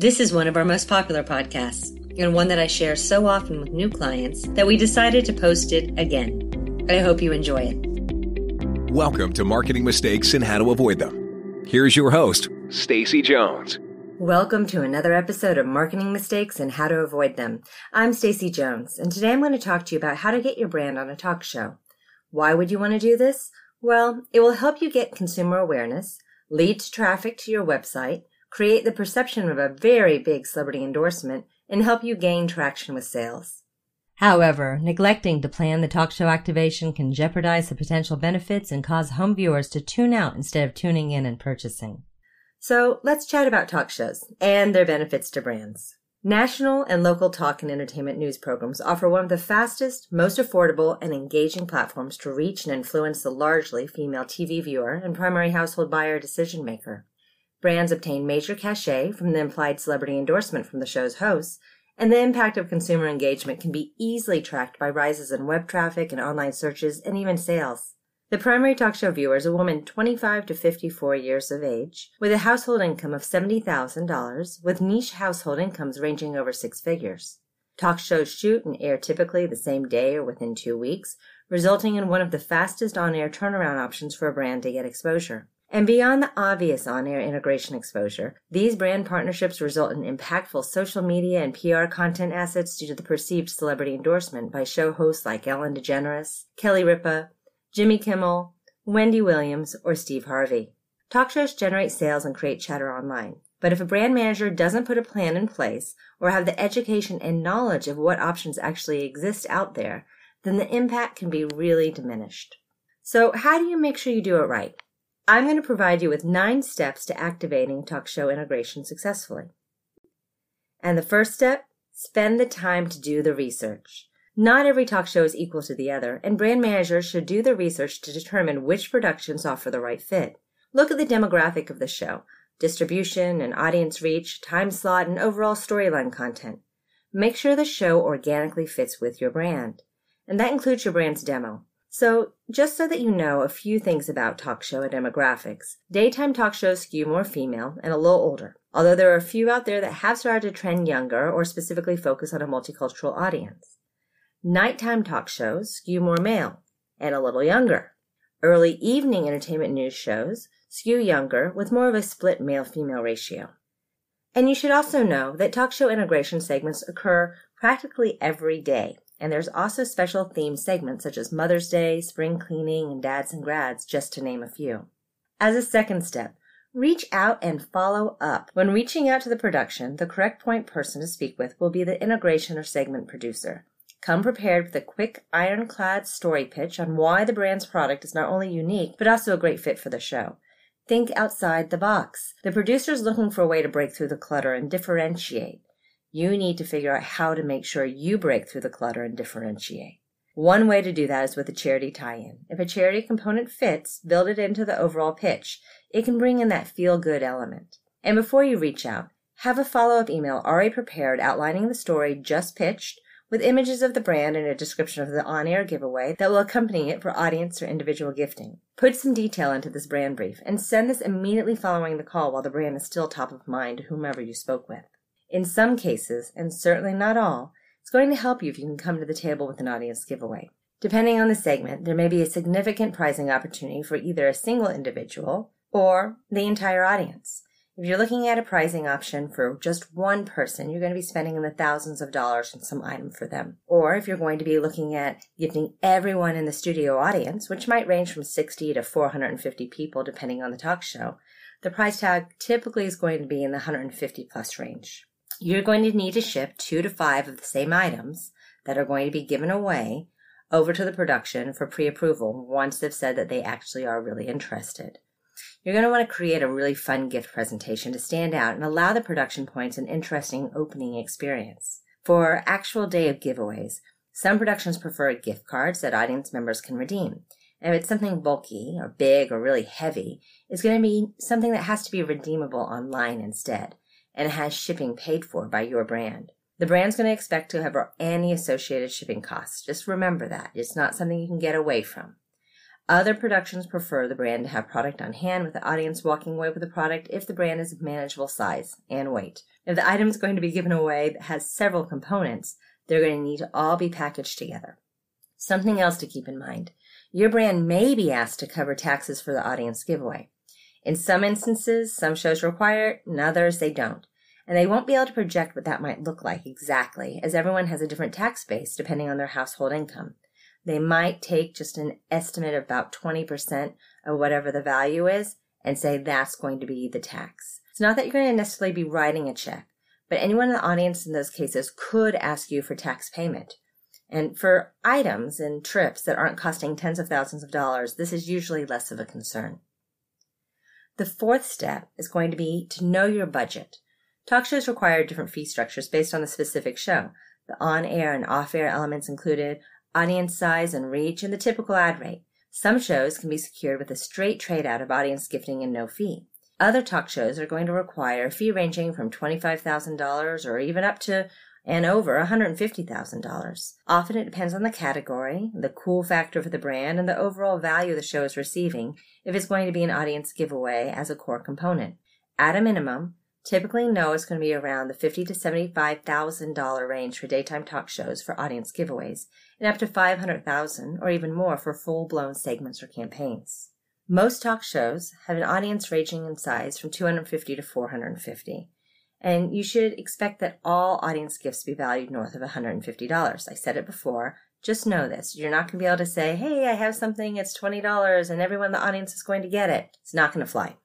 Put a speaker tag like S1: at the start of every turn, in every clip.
S1: This is one of our most popular podcasts, and one that I share so often with new clients that we decided to post it again. I hope you enjoy it.
S2: Welcome to Marketing Mistakes and How to Avoid Them. Here's your host, Stacy Jones.
S1: Welcome to another episode of Marketing Mistakes and How to Avoid Them. I'm Stacy Jones, and today I'm going to talk to you about how to get your brand on a talk show. Why would you want to do this? Well, it will help you get consumer awareness, lead to traffic to your website, create the perception of a very big celebrity endorsement, and help you gain traction with sales. However, neglecting to plan the talk show activation can jeopardize the potential benefits and cause home viewers to tune out instead of tuning in and purchasing. So let's chat about talk shows and their benefits to brands. National and local talk and entertainment news programs offer one of the fastest, most affordable, and engaging platforms to reach and influence the largely female TV viewer and primary household buyer decision maker. Brands obtain major cachet from the implied celebrity endorsement from the show's hosts, and the impact of consumer engagement can be easily tracked by rises in web traffic and online searches and even sales. The primary talk show viewer is a woman 25 to 54 years of age with a household income of $70,000 with niche household incomes ranging over six figures. Talk shows shoot and air typically the same day or within two weeks, resulting in one of the fastest on-air turnaround options for a brand to get exposure. And beyond the obvious on-air integration exposure, these brand partnerships result in impactful social media and PR content assets due to the perceived celebrity endorsement by show hosts like Ellen DeGeneres, Kelly Ripa, Jimmy Kimmel, Wendy Williams, or Steve Harvey. Talk shows generate sales and create chatter online. But if a brand manager doesn't put a plan in place or have the education and knowledge of what options actually exist out there, then the impact can be really diminished. So how do you make sure you do it right? I'm going to provide you with nine steps to activating talk show integration successfully. And the first step, spend the time to do the research. Not every talk show is equal to the other, and brand managers should do the research to determine which productions offer the right fit. Look at the demographic of the show, distribution and audience reach, time slot, and overall storyline content. Make sure the show organically fits with your brand. And that includes your brand's demo. So, just so that you know a few things about talk show demographics, daytime talk shows skew more female and a little older, although there are a few out there that have started to trend younger or specifically focus on a multicultural audience. Nighttime talk shows skew more male and a little younger. Early evening entertainment news shows skew younger with more of a split male female ratio. And you should also know that talk show integration segments occur practically every day and there's also special themed segments such as Mother's Day, Spring Cleaning, and Dads and Grads, just to name a few. As a second step, reach out and follow up. When reaching out to the production, the correct point person to speak with will be the integration or segment producer. Come prepared with a quick, ironclad story pitch on why the brand's product is not only unique, but also a great fit for the show. Think outside the box. The producer is looking for a way to break through the clutter and differentiate. You need to figure out how to make sure you break through the clutter and differentiate. One way to do that is with a charity tie-in. If a charity component fits, build it into the overall pitch. It can bring in that feel-good element. And before you reach out, have a follow-up email already prepared outlining the story just pitched with images of the brand and a description of the on-air giveaway that will accompany it for audience or individual gifting. Put some detail into this brand brief and send this immediately following the call while the brand is still top of mind to whomever you spoke with. In some cases, and certainly not all, it's going to help you if you can come to the table with an audience giveaway. Depending on the segment, there may be a significant pricing opportunity for either a single individual or the entire audience. If you're looking at a pricing option for just one person, you're going to be spending in the thousands of dollars on some item for them. Or if you're going to be looking at gifting everyone in the studio audience, which might range from 60 to 450 people depending on the talk show, the price tag typically is going to be in the 150 plus range. You're going to need to ship two to five of the same items that are going to be given away over to the production for pre-approval once they've said that they actually are really interested. You're going to want to create a really fun gift presentation to stand out and allow the production points an interesting opening experience. For actual day of giveaways, some productions prefer gift cards that audience members can redeem. And if it's something bulky or big or really heavy, it's going to be something that has to be redeemable online instead and has shipping paid for by your brand. The brand's going to expect to have any associated shipping costs. Just remember that. It's not something you can get away from. Other productions prefer the brand to have product on hand with the audience walking away with the product if the brand is of manageable size and weight. If the item is going to be given away that has several components, they're going to need to all be packaged together. Something else to keep in mind. Your brand may be asked to cover taxes for the audience giveaway. In some instances, some shows require it, and others they don't. And they won't be able to project what that might look like exactly, as everyone has a different tax base depending on their household income. They might take just an estimate of about 20% of whatever the value is and say that's going to be the tax. It's not that you're going to necessarily be writing a check, but anyone in the audience in those cases could ask you for tax payment. And for items and trips that aren't costing tens of thousands of dollars, this is usually less of a concern. The fourth step is going to be to know your budget. Talk shows require different fee structures based on the specific show. The on air and off air elements included, audience size and reach, and the typical ad rate. Some shows can be secured with a straight trade out of audience gifting and no fee. Other talk shows are going to require a fee ranging from $25,000 or even up to and over $150,000. Often it depends on the category, the cool factor for the brand, and the overall value the show is receiving if it's going to be an audience giveaway as a core component. At a minimum, typically know it's going to be around the 50 to $75,000 range for daytime talk shows for audience giveaways, and up to 500,000 or even more for full-blown segments or campaigns. Most talk shows have an audience ranging in size from 250 to 450. And you should expect that all audience gifts be valued north of $150. I said it before. Just know this. You're not going to be able to say, hey, I have something, it's $20, and everyone in the audience is going to get it. It's not going to fly.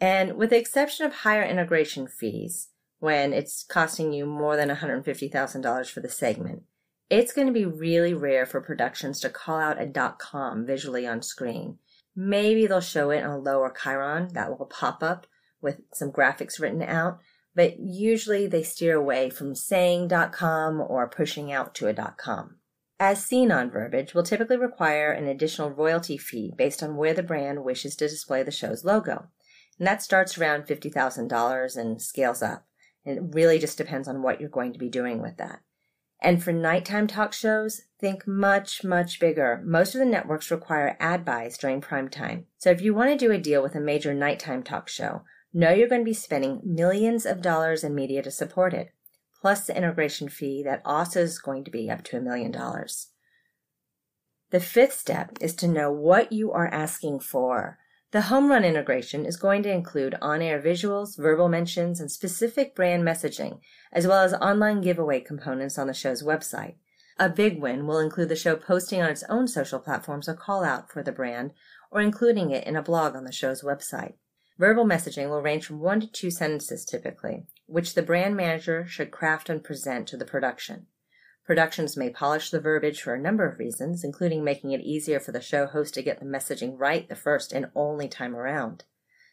S1: And with the exception of higher integration fees, when it's costing you more than $150,000 for the segment, it's going to be really rare for productions to call out a .com visually on screen. Maybe they'll show it on a lower chyron that will pop up with some graphics written out, but usually they steer away from saying .com or pushing out to a .com. As seen on verbiage will typically require an additional royalty fee based on where the brand wishes to display the show's logo. And that starts around $50,000 and scales up. And it really just depends on what you're going to be doing with that. And for nighttime talk shows, think much, much bigger. Most of the networks require ad buys during prime time. So if you want to do a deal with a major nighttime talk show, know you're going to be spending millions of dollars in media to support it, plus the integration fee that also is going to be up to a million dollars. The fifth step is to know what you are asking for. The home run integration is going to include on air visuals, verbal mentions, and specific brand messaging, as well as online giveaway components on the show's website. A big win will include the show posting on its own social platforms a call out for the brand or including it in a blog on the show's website. Verbal messaging will range from one to two sentences typically, which the brand manager should craft and present to the production. Productions may polish the verbiage for a number of reasons, including making it easier for the show host to get the messaging right the first and only time around.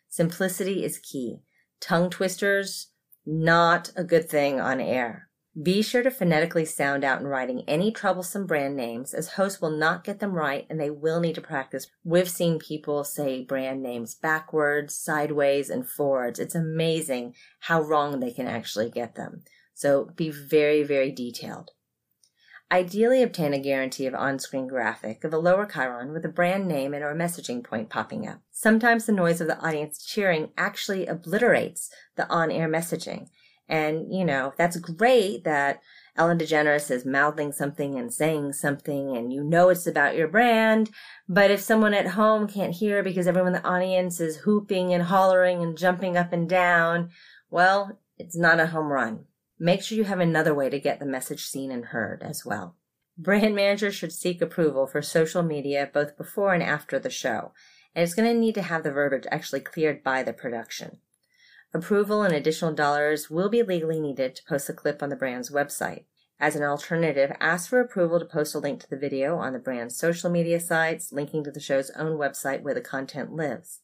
S1: Simplicity is key. Tongue twisters, not a good thing on air. Be sure to phonetically sound out in writing any troublesome brand names, as hosts will not get them right and they will need to practice. We've seen people say brand names backwards, sideways, and forwards. It's amazing how wrong they can actually get them. So be very, very detailed. Ideally, obtain a guarantee of on screen graphic of a lower chyron with a brand name and or messaging point popping up. Sometimes the noise of the audience cheering actually obliterates the on air messaging. And, you know, that's great that Ellen DeGeneres is mouthing something and saying something and you know it's about your brand. But if someone at home can't hear because everyone in the audience is hooping and hollering and jumping up and down, well, it's not a home run. Make sure you have another way to get the message seen and heard as well. Brand managers should seek approval for social media both before and after the show, and it's going to need to have the verbiage actually cleared by the production. Approval and additional dollars will be legally needed to post a clip on the brand's website. As an alternative, ask for approval to post a link to the video on the brand's social media sites, linking to the show's own website where the content lives.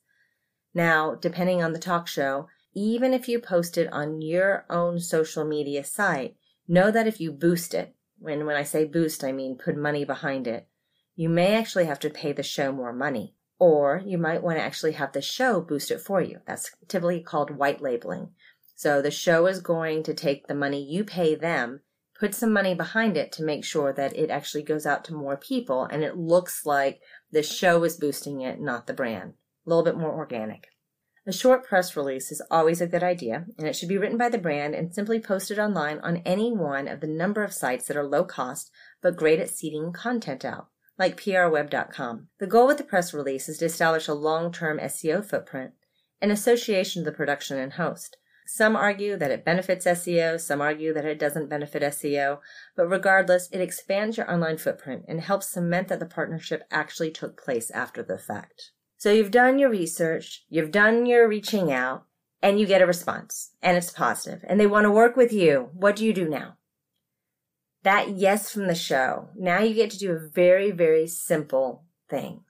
S1: Now, depending on the talk show, even if you post it on your own social media site, know that if you boost it, when, when I say boost, I mean put money behind it, you may actually have to pay the show more money. Or you might want to actually have the show boost it for you. That's typically called white labeling. So the show is going to take the money you pay them, put some money behind it to make sure that it actually goes out to more people and it looks like the show is boosting it, not the brand. A little bit more organic. A short press release is always a good idea, and it should be written by the brand and simply posted online on any one of the number of sites that are low cost but great at seeding content out, like prweb.com. The goal with the press release is to establish a long term SEO footprint in association with the production and host. Some argue that it benefits SEO, some argue that it doesn't benefit SEO, but regardless, it expands your online footprint and helps cement that the partnership actually took place after the fact. So you've done your research, you've done your reaching out, and you get a response, and it's positive, and they want to work with you. What do you do now? That yes from the show. Now you get to do a very, very simple thing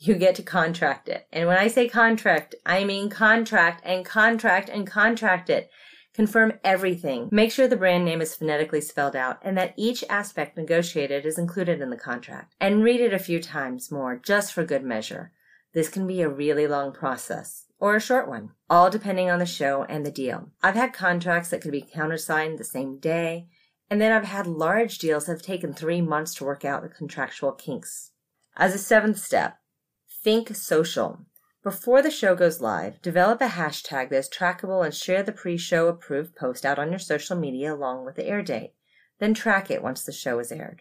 S1: you get to contract it. And when I say contract, I mean contract and contract and contract it. Confirm everything. Make sure the brand name is phonetically spelled out and that each aspect negotiated is included in the contract. And read it a few times more, just for good measure. This can be a really long process or a short one, all depending on the show and the deal. I've had contracts that could be countersigned the same day, and then I've had large deals that have taken three months to work out the contractual kinks. As a seventh step, Think social. Before the show goes live, develop a hashtag that is trackable and share the pre show approved post out on your social media along with the air date. Then track it once the show is aired.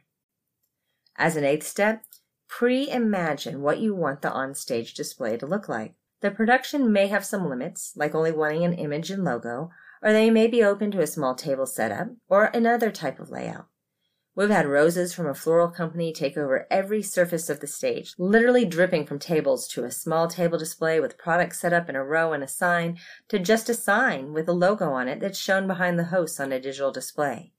S1: As an eighth step, pre imagine what you want the on-stage display to look like. The production may have some limits, like only wanting an image and logo, or they may be open to a small table setup or another type of layout. We've had roses from a floral company take over every surface of the stage, literally dripping from tables to a small table display with products set up in a row and a sign to just a sign with a logo on it that's shown behind the host on a digital display.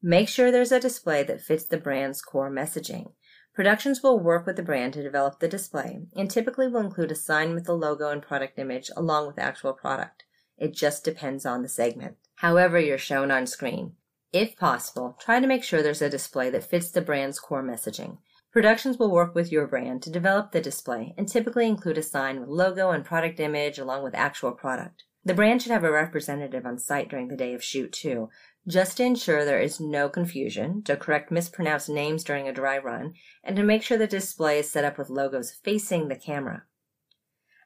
S1: Make sure there's a display that fits the brand's core messaging. Productions will work with the brand to develop the display and typically will include a sign with the logo and product image along with actual product. It just depends on the segment. However, you're shown on screen. If possible, try to make sure there's a display that fits the brand's core messaging. Productions will work with your brand to develop the display and typically include a sign with logo and product image along with actual product. The brand should have a representative on site during the day of shoot too, just to ensure there is no confusion, to correct mispronounced names during a dry run, and to make sure the display is set up with logos facing the camera.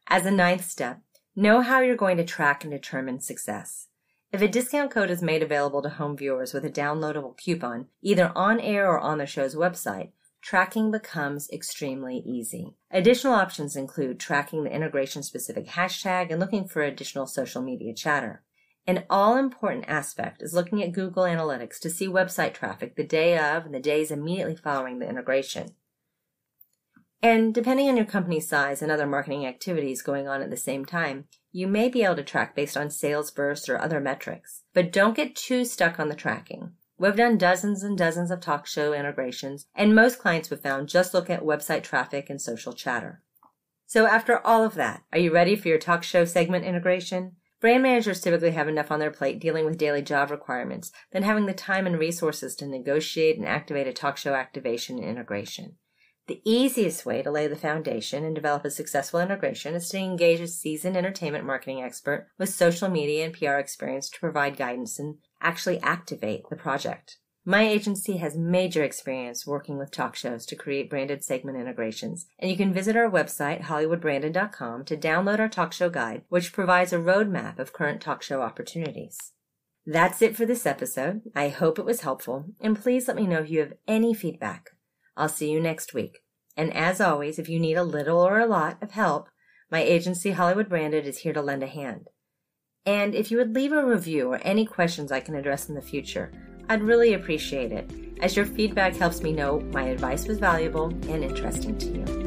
S1: As a ninth step, know how you're going to track and determine success. If a discount code is made available to home viewers with a downloadable coupon, either on air or on the show's website, tracking becomes extremely easy. Additional options include tracking the integration specific hashtag and looking for additional social media chatter. An all important aspect is looking at Google Analytics to see website traffic the day of and the days immediately following the integration. And depending on your company's size and other marketing activities going on at the same time, you may be able to track based on sales bursts or other metrics. But don't get too stuck on the tracking. We've done dozens and dozens of talk show integrations, and most clients we've found just look at website traffic and social chatter. So after all of that, are you ready for your talk show segment integration? Brand managers typically have enough on their plate dealing with daily job requirements than having the time and resources to negotiate and activate a talk show activation and integration. The easiest way to lay the foundation and develop a successful integration is to engage a seasoned entertainment marketing expert with social media and PR experience to provide guidance and actually activate the project. My agency has major experience working with talk shows to create branded segment integrations, and you can visit our website, hollywoodbranded.com, to download our talk show guide, which provides a roadmap of current talk show opportunities. That's it for this episode. I hope it was helpful, and please let me know if you have any feedback. I'll see you next week. And as always, if you need a little or a lot of help, my agency Hollywood Branded is here to lend a hand. And if you would leave a review or any questions I can address in the future, I'd really appreciate it, as your feedback helps me know my advice was valuable and interesting to you.